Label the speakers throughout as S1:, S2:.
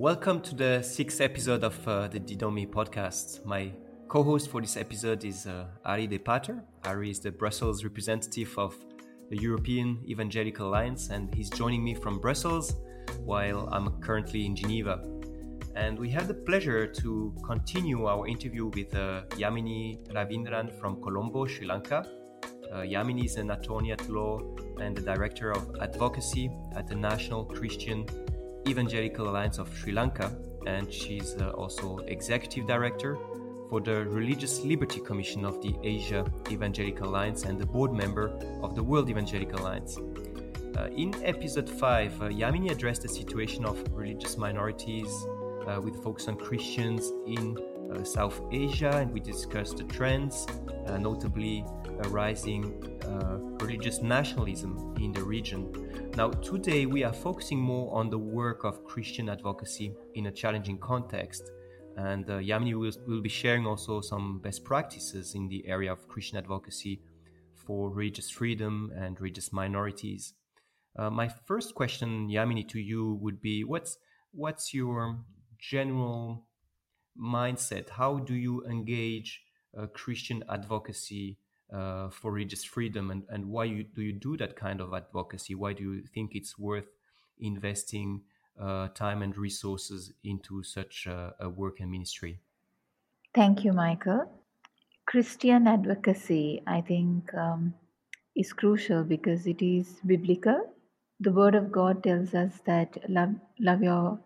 S1: Welcome to the sixth episode of uh, the Didomi podcast. My co host for this episode is uh, Ari De Pater. Ari is the Brussels representative of the European Evangelical Alliance, and he's joining me from Brussels while I'm currently in Geneva. And we have the pleasure to continue our interview with uh, Yamini Ravindran from Colombo, Sri Lanka. Uh, Yamini is an attorney at law and the director of advocacy at the National Christian Evangelical Alliance of Sri Lanka, and she's uh, also executive director for the Religious Liberty Commission of the Asia Evangelical Alliance and the board member of the World Evangelical Alliance. Uh, in episode 5, uh, Yamini addressed the situation of religious minorities uh, with focus on Christians in uh, South Asia, and we discussed the trends, uh, notably rising religious nationalism in the region. Now, today we are focusing more on the work of Christian advocacy in a challenging context. And uh, Yamini will, will be sharing also some best practices in the area of Christian advocacy for religious freedom and religious minorities. Uh, my first question, Yamini, to you would be what's, what's your general mindset? How do you engage uh, Christian advocacy uh, for religious freedom, and, and why you, do you do that kind of advocacy? Why do you think it's worth investing uh, time and resources into such a, a work and ministry?
S2: Thank you, Michael. Christian advocacy, I think, um, is crucial because it is biblical. The Word of God tells us that love, love your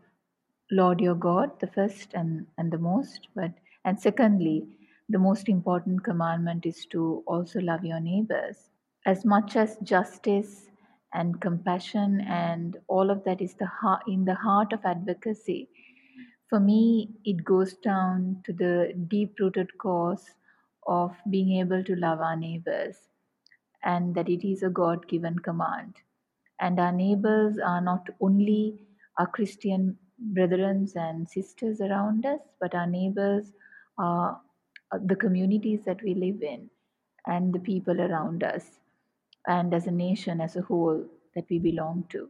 S2: Lord your God, the first and, and the most, but and secondly, the most important commandment is to also love your neighbors. As much as justice and compassion and all of that is the heart, in the heart of advocacy, for me, it goes down to the deep rooted cause of being able to love our neighbors and that it is a God given command. And our neighbors are not only our Christian brethren and sisters around us, but our neighbors are the communities that we live in and the people around us, and as a nation as a whole that we belong to.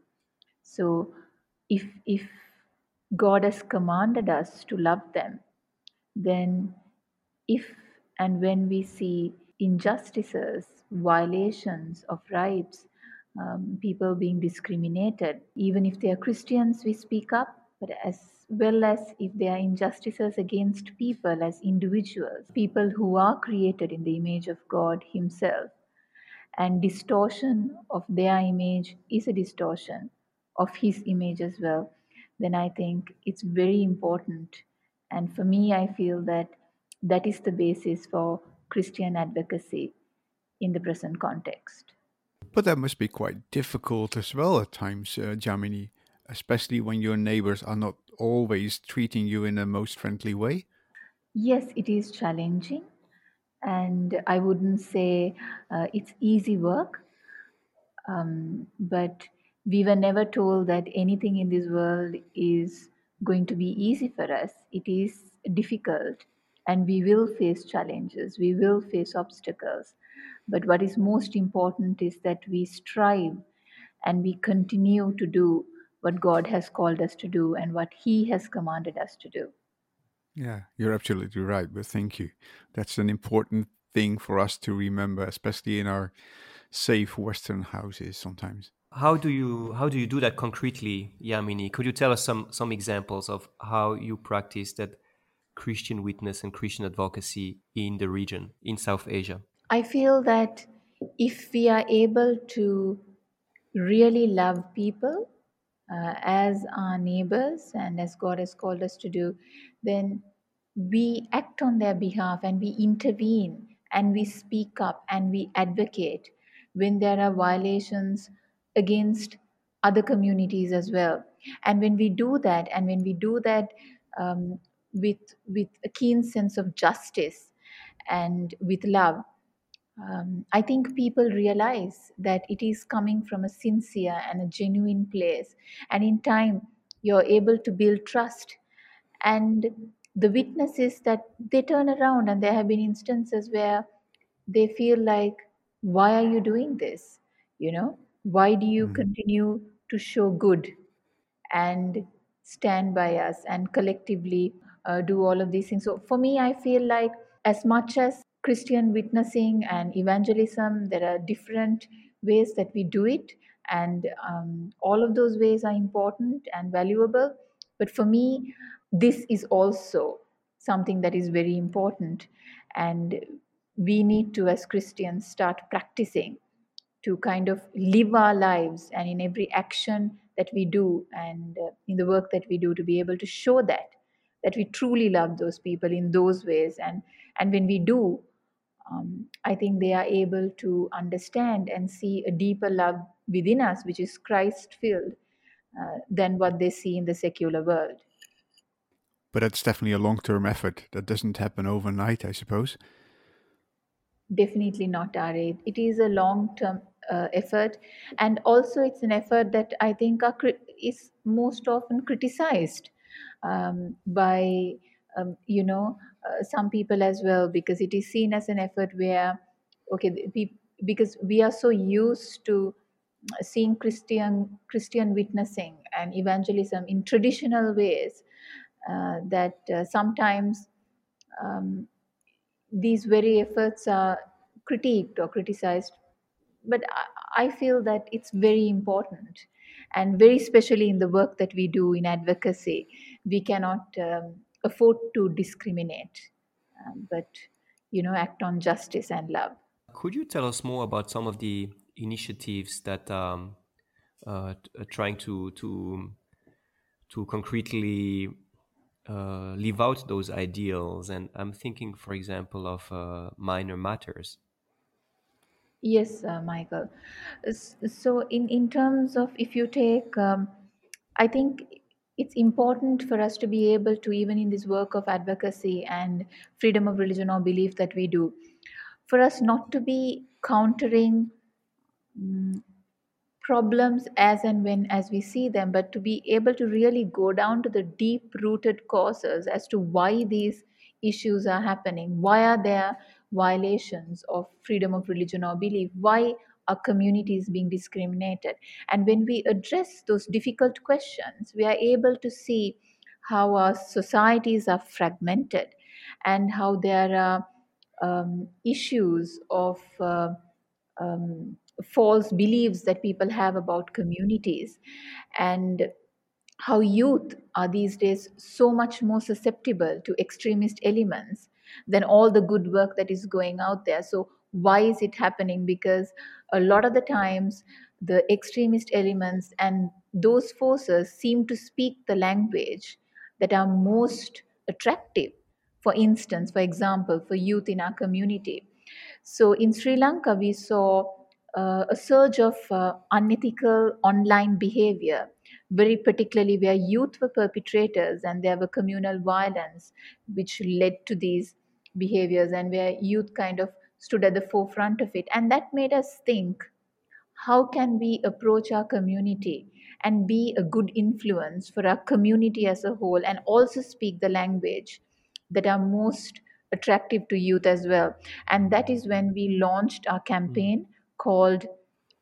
S2: So, if, if God has commanded us to love them, then if and when we see injustices, violations of rights, um, people being discriminated, even if they are Christians, we speak up, but as well as if there are injustices against people as individuals, people who are created in the image of God Himself. And distortion of their image is a distortion of His image as well. Then I think it's very important. And for me, I feel that that is the basis for Christian advocacy in the present context.
S3: But that must be quite difficult as well at times, uh, Yamini, especially when your neighbors are not always treating you in the most friendly way?
S2: Yes, it is challenging. And I wouldn't say uh, it's easy work. Um, but we were never told that anything in this world is going to be easy for us. It is difficult. And we will face challenges, we will face obstacles. But what is most important is that we strive and we continue to do what God has called us to do and what He has commanded us to do.
S3: Yeah, you're absolutely right. But thank you. That's an important thing for us to remember, especially in our safe Western houses sometimes.
S1: How do you how do you do that concretely, Yamini? Could you tell us some some examples of how you practice that Christian witness and Christian advocacy in the region in South Asia?
S2: I feel that if we are able to really love people uh, as our neighbors and as God has called us to do, then we act on their behalf and we intervene and we speak up and we advocate when there are violations against other communities as well. And when we do that, and when we do that um, with with a keen sense of justice and with love, um, I think people realize that it is coming from a sincere and a genuine place. And in time, you're able to build trust. And the witness is that they turn around, and there have been instances where they feel like, why are you doing this? You know, why do you mm. continue to show good? And stand by us and collectively uh, do all of these things. So for me, I feel like as much as Christian witnessing and evangelism, there are different ways that we do it, and um, all of those ways are important and valuable. But for me, this is also something that is very important, and we need to, as Christians, start practicing to kind of live our lives and in every action that we do and uh, in the work that we do to be able to show that that we truly love those people in those ways. And and when we do um, i think they are able to understand and see a deeper love within us which is christ filled uh, than what they see in the secular world.
S3: But that's definitely a long-term effort. That doesn't happen overnight i suppose.
S2: Definitely not Ari. It is a long-term uh, effort, and also it's an effort that I think are, is most often criticized um, by um, you know uh, some people as well because it is seen as an effort where okay because we are so used to seeing Christian Christian witnessing and evangelism in traditional ways uh, that uh, sometimes um, these very efforts are critiqued or criticized. But I, feel that it's very important and very especially in the work that we do in advocacy we cannot um, afford to discriminate um, but you know act on justice and love
S1: could you tell us more about some of the initiatives that um, uh, trying to to to concretely uh, live out those ideals. And I'm thinking, for example, of uh, minor matters.
S2: Yes, uh, Michael. So, in, in terms of if you take, um, I think it's important for us to be able to, even in this work of advocacy and freedom of religion or belief that we do, for us not to be countering um, problems as and when as we see them but to be able to really go down to the deep rooted causes as to why these issues are happening why are there violations of freedom of religion or belief why are communities being discriminated. And when we address those difficult questions we are able to see how our societies are fragmented and how there are um, issues of uh, um, false beliefs that people have about communities. And how youth are these days so much more susceptible to extremist elements than all the good work that is going out there. So why is it happening? Because a lot of the times the extremist elements and those forces seem to speak the language that are most attractive. For instance for example for youth in our community. So in sri lanka we saw uh, a surge of uh, unethical online behavior, very particularly where youth were perpetrators and there were communal violence, which led to these behaviors, and where youth kind of stood at the forefront of it. And that made us think how can we approach our community and be a good influence for our community as a whole and also speak the language that are most attractive to youth as well and that is when we launched our campaign called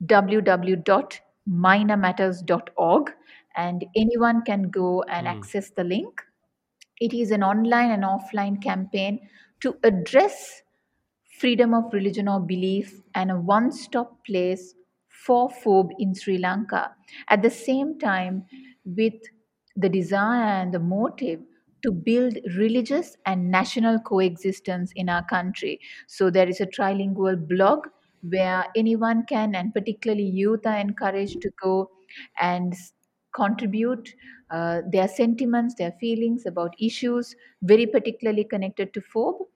S2: www.minormatters.org and anyone can go and mm. access the link. It is an online and offline campaign to address freedom of religion or belief and a one stop place for FoRB in Sri Lanka. At the same time, with the desire and the motive to build religious and national coexistence in our country. So, there is a trilingual blog where anyone can, and particularly youth, are encouraged to go and contribute uh, their sentiments, their feelings about issues very particularly connected to FoRB.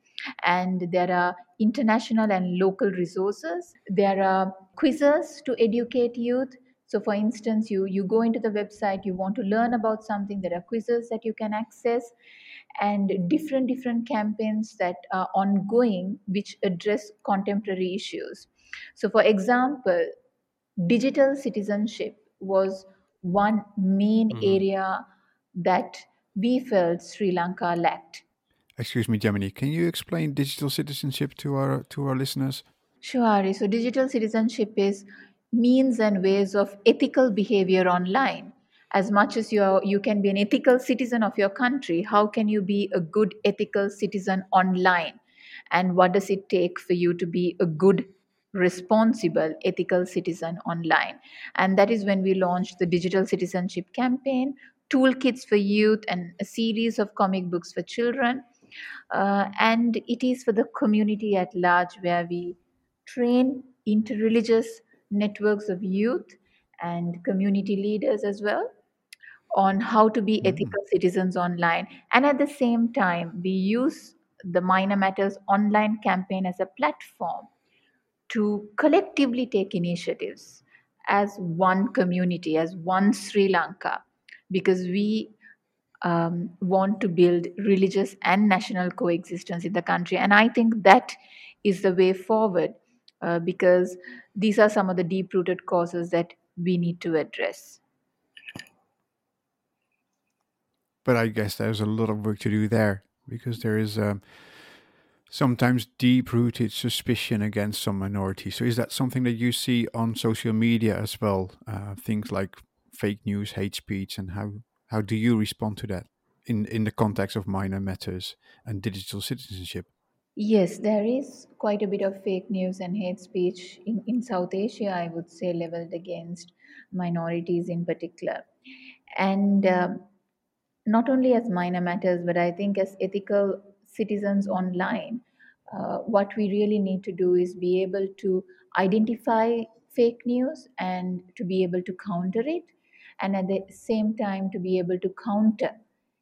S2: And there are international and local resources. There are quizzes to educate youth. So, for instance, you, you go into the website, you want to learn about something, there are quizzes that you can access and different different campaigns that are ongoing which address contemporary issues so, for example, digital citizenship was one main mm-hmm. area that we felt Sri Lanka lacked.
S3: Excuse me, Yamini. Can you explain digital citizenship to our to our listeners?
S2: Sure, Ari. So, digital citizenship is means and ways of ethical behavior online, as much as you are, you can be an ethical citizen of your country how can you be a good ethical citizen online and what does it take for you to be a good responsible ethical citizen online and that is when we launched the digital citizenship campaign toolkits for youth and a series of comic books for children uh, and it is for the community at large where we train interreligious networks of youth and community leaders as well on how to be
S3: Mm.
S2: ethical citizens online. And at the same time, we use the Minor Matters online campaign as a platform to collectively take initiatives as one community, as one Sri Lanka, because we um, want to build religious and national coexistence in the country. And I think that is the way forward uh, because these are some of the deep rooted causes that we need to address.
S3: But I guess there's a lot of work to do there because there is um, sometimes deep rooted suspicion against some minorities. So, is that something that you see on social media as well? Uh, things like fake news, hate speech, and how, how do you respond to that in, in the context of minor matters and digital citizenship?
S2: Yes, there is quite a bit of fake news and hate speech in, in South Asia, I would say, leveled against minorities in particular. And um, not only as minor matters, but I think as ethical citizens online, uh, what we really need to do is be able to identify fake news and to be able to counter it, and at the same time, to be able to counter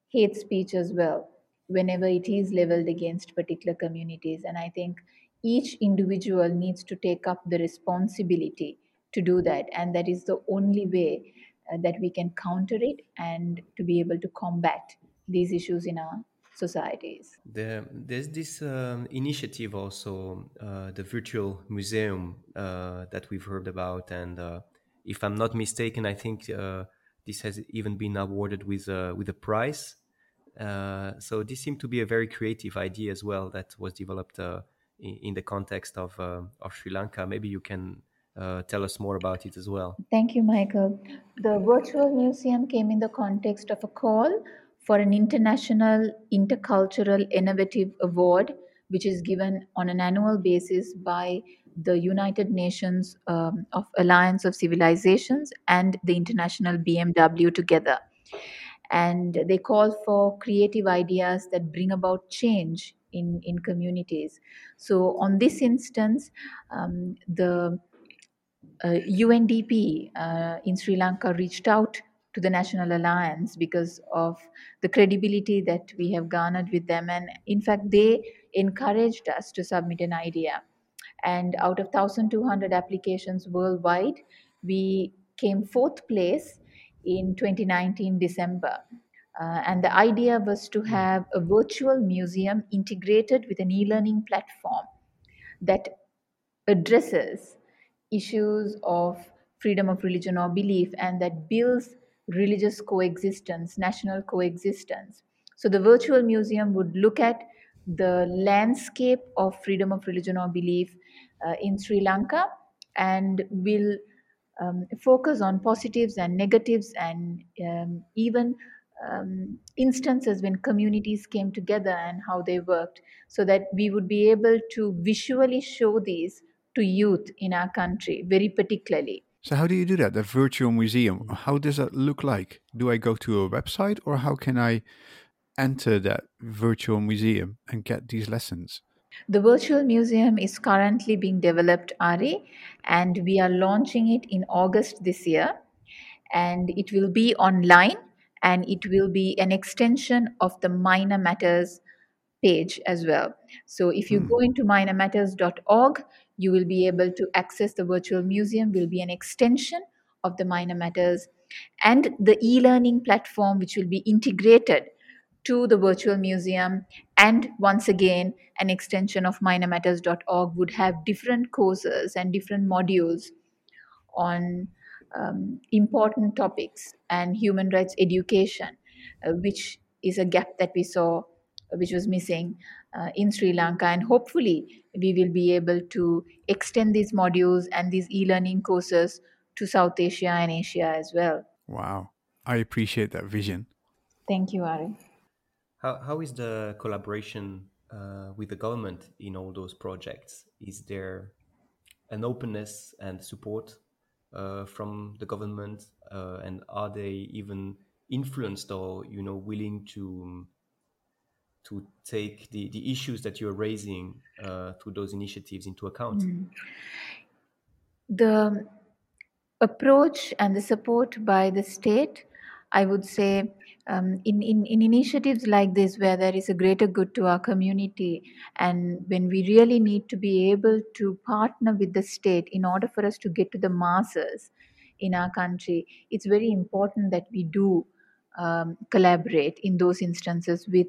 S2: hate speech as well whenever it is leveled against particular communities. And I think each individual needs to take up the responsibility to do that, and that is the only way uh, that we can counter it and to be able to combat these issues in our societies.
S1: There, there's this um, initiative also, uh, the virtual museum uh, that we've heard about, and uh, if I'm not mistaken, I think uh, this has even been awarded with uh, with a prize. Uh, so this seemed to be a very creative idea as well that was developed in, in, the context of of Sri Lanka. Maybe you can tell us more about it as well.
S2: Thank you, Michael. The virtual museum came in the context of a call for an international intercultural innovative award which is given on an annual basis by the united nations um, of alliance of civilizations and the international bmw together and they call for creative ideas that bring about change in, in communities so on this instance um, the uh, UNDP uh, in Sri Lanka reached out to the National Alliance because of the credibility that we have garnered with them. And in fact, they encouraged us to submit an idea. And out of 1,200 applications worldwide, we came fourth place in 2019 December. Uh, and the idea was to have a virtual museum integrated with an e learning platform that addresses issues of freedom of religion or belief and that builds religious coexistence, national coexistence. So the virtual museum would look at the landscape of freedom of religion or belief uh, in Sri Lanka and will um, focus on positives and negatives and um, even um, instances when communities came together and how they worked so that we would be able to visually show these to youth in our country very particularly.
S3: So how do you do that? The virtual museum how does that look like? Do i go to a website or how can i enter that virtual museum and get these lessons.
S2: The virtual museum is currently being developed ari and we are launching it in august this year. And it will be online and it will be an extension of the minor matters page as well. So if you hmm. go into minormatters.org you will be able to access the virtual museum will be an extension of the minor matters. And the e-learning platform which will be integrated to the virtual museum and once again an extension of minormatters.org would have different courses and different modules on um, important topics and human rights education, uh, which is a gap that we saw, uh, which was missing uh, in Sri Lanka. And hopefully, we will be able to extend these modules and these e learning courses to South Asia and Asia as well.
S3: Wow. I appreciate that vision.
S2: Thank you, Ari.
S1: How, how is the collaboration uh, with the government in all those projects? Is there an openness and support uh, from the government, uh, and are they even influenced or you know willing to to take the, the issues that you're raising uh, through those initiatives into account?
S2: Mm. The approach and the support by the state, I would say, um, in, in, in initiatives like this, where there is a greater good to our community, and when we really need to be able to partner with the state in order for us to get to the masses in our country, it's very important that we do um, collaborate in those instances with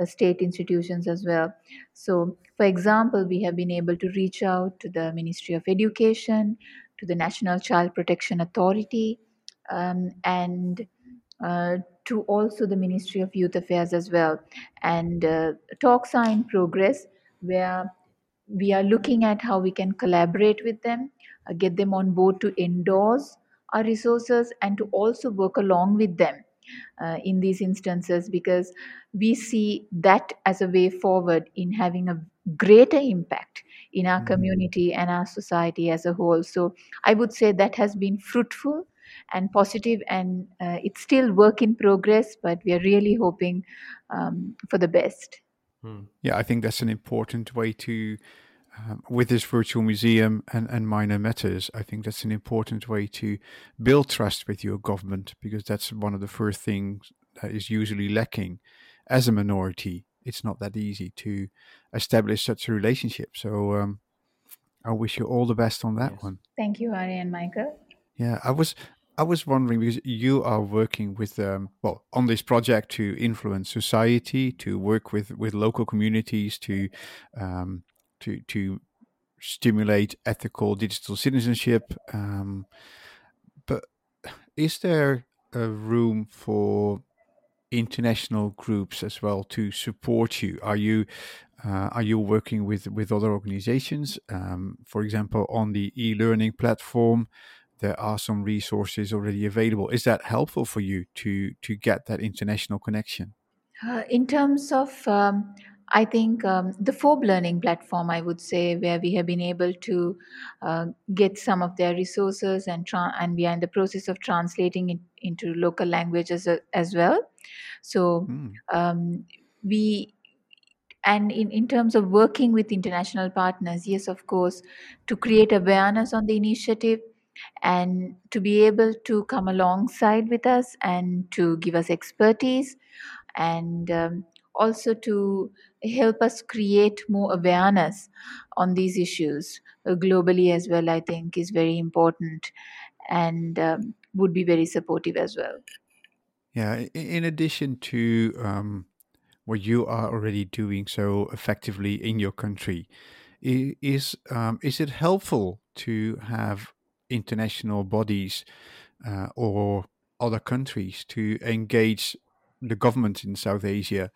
S2: uh, state institutions as well. So, for example, we have been able to reach out to the Ministry of Education, to the National Child Protection Authority, um, and uh, to also the Ministry of Youth Affairs as well. And uh, talks are in progress where we are looking at how we can collaborate with them, uh, get them on board to endorse our resources, and to also work along with them uh, in these instances because we see that as a way forward in having a greater impact in our community and our society as a whole. So I would say that has been fruitful and positive, and uh, it's still work in progress, but we are really hoping um, for the best.
S1: Hmm.
S3: Yeah, I think that's an important way to, um, with this virtual museum and, and minor matters, I think that's an important way to build trust with your government because that's one of the first things that is usually lacking as a minority. It's not that easy to establish such a relationship. So um, I wish you all the best on that
S1: Yes.
S3: one.
S2: Thank you, Ari and Michael.
S3: Yeah, I was I was wondering because you are working with um, well on this project to influence society, to work with with local communities, to um, to to stimulate ethical digital citizenship. Um, but is there a room for international groups as well to support you? Are you uh, are you working with with other organizations? Um, for example, on the e-learning platform, there are some resources already available. Is that helpful for you to to get that international connection?
S2: Uh, in terms of, um, I think um, the FoRB learning platform, I would say, where we have been able to uh, get some of their resources and tra- and we are in the process of translating it into local languages a- as well. So
S3: Hmm.
S2: um, we and in, in terms of working with international partners yes of course to create awareness on the initiative and to be able to come alongside with us and to give us expertise and um, also to help us create more awareness on these issues uh, globally as well i think is very important and um, would be very supportive as well
S3: Yeah. In addition to um, what you are already doing so effectively in your country, is um, is it helpful to have international bodies uh, or other countries to engage the government in South Asia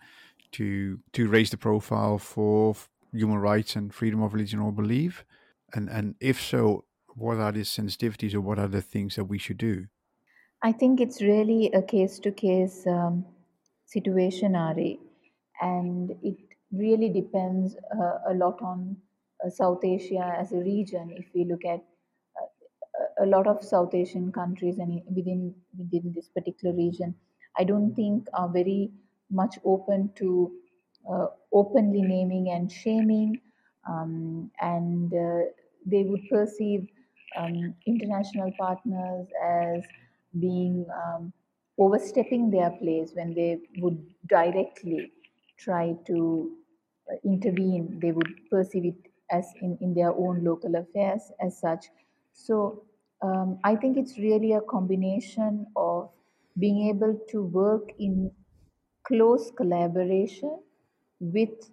S3: to to raise the profile for human rights and freedom of religion or belief? And and if so, what are the sensitivities or what are the things that we should do?
S2: I think it's really a case to case situation, Ari, and it really depends uh, a lot on uh, South Asia as a region. If we look at a lot of South Asian countries and within within this particular region, I don't think are very much open to uh, openly naming and shaming, um, and uh, they would perceive um, international partners as being um, overstepping their place when they would directly try to uh, intervene. They would perceive it as in, in their own local affairs as such. So um, I think it's really a combination of being able to work in close collaboration with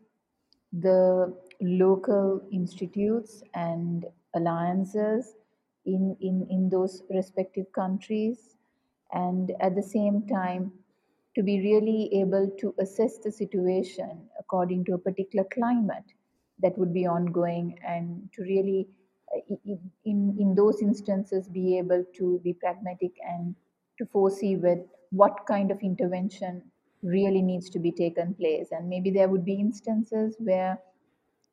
S2: the local institutes and alliances in, in, in those respective countries. And at the same time to be really able to assess the situation according to a particular climate that would be ongoing and to really in, in those instances be able to be pragmatic and to foresee what, what kind of intervention really needs to be taken place. And maybe there would be instances where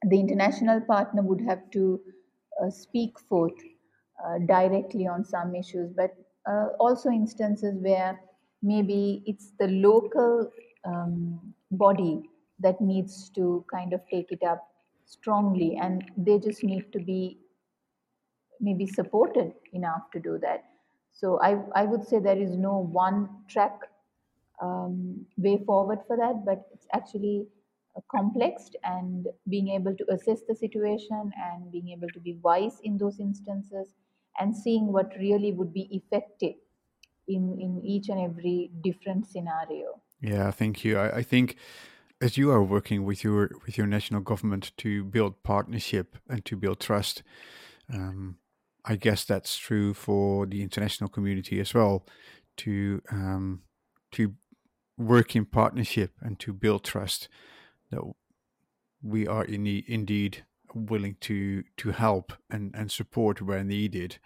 S2: the international partner would have to uh, speak forth uh, directly on some issues. But uh, also instances where maybe it's the local um, body that needs to kind of take it up strongly. And they just need to be maybe supported enough to do that so i, I would say there is no one track um, way forward for that but it's actually uh, complex and being able to assess the situation and being able to be wise in those instances and seeing what really would be effective in, in each and every different scenario.
S3: Yeah, thank you. I, I think as you are working with your with your national government to build partnership and to build trust, um, I guess that's true for the international community as well. To um, to work in partnership and to build trust that we are in the, indeed willing to to help and and support where needed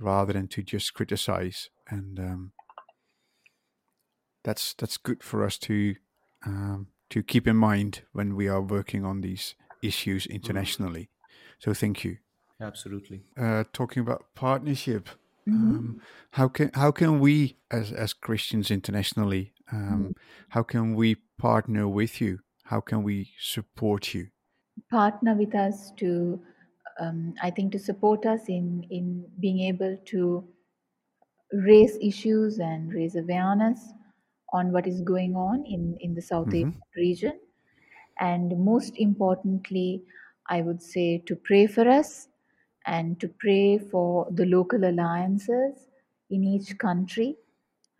S3: rather than to just criticize and um, that's that's good for us to um, to keep in mind when we are working on these issues mm-hmm. internationally. So thank you.
S1: Absolutely.
S3: Uh, talking about partnership, mm-hmm. um, how can how can we as as Christians internationally, um, mm-hmm. how can we partner with you? How can we support you?
S2: Partner with us to, um, I think, to support us in in being able to raise issues and raise awareness on what is going on in, in the South mm-hmm. Asian region. And most importantly, I would say to pray for us and to pray for the local alliances in each country,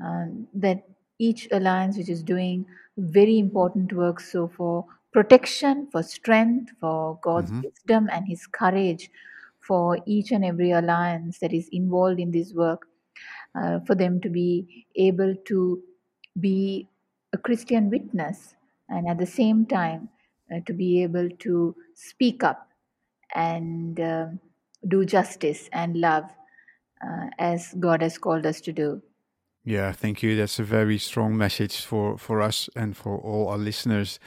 S2: um, that each alliance which is doing very important work so for protection, for strength, for God's mm-hmm. wisdom and His courage for each and every alliance that is involved in this work uh, for them to be able to be a Christian witness and at the same time uh, to be able to speak up and uh, do justice and love uh, as God has called us to do.
S3: Yeah, thank you. That's a very strong message for, for us and for all our listeners.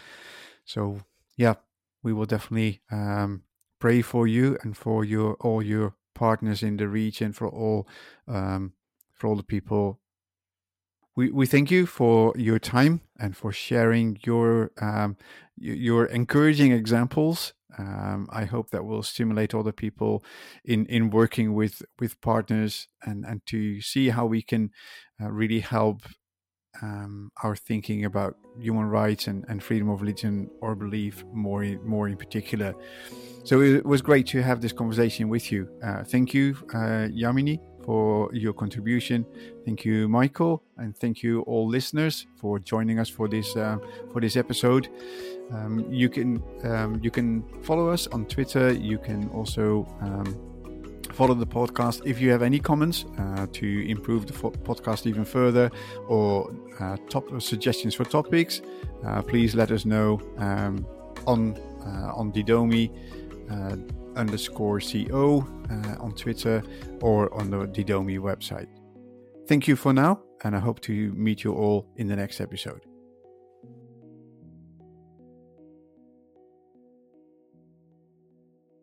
S3: So, yeah, we will definitely um, pray for you and for your all your partners in the region, for all um, for all the people. We, we thank you for your time and for sharing your um, your encouraging examples. Um, I hope that will stimulate other people in, in working with, with partners and, and to see how we can uh, really help um, our thinking about human rights and, and freedom of religion or belief more in, more in particular. So it was great to have this conversation with you. Uh, thank you, uh, Yamini, for your contribution. Thank you, Michael, and thank you all listeners for joining us for this uh, for this episode. Um, you can um, you can follow us on Twitter. You can also um, follow the podcast. If you have any comments uh, to improve the fo- podcast even further, or uh, top suggestions for topics, uh, please let us know um, on uh, on Didomi uh, underscore co uh, on Twitter or on the Didomi website. Thank you for now, and I hope to meet you all in the next episode.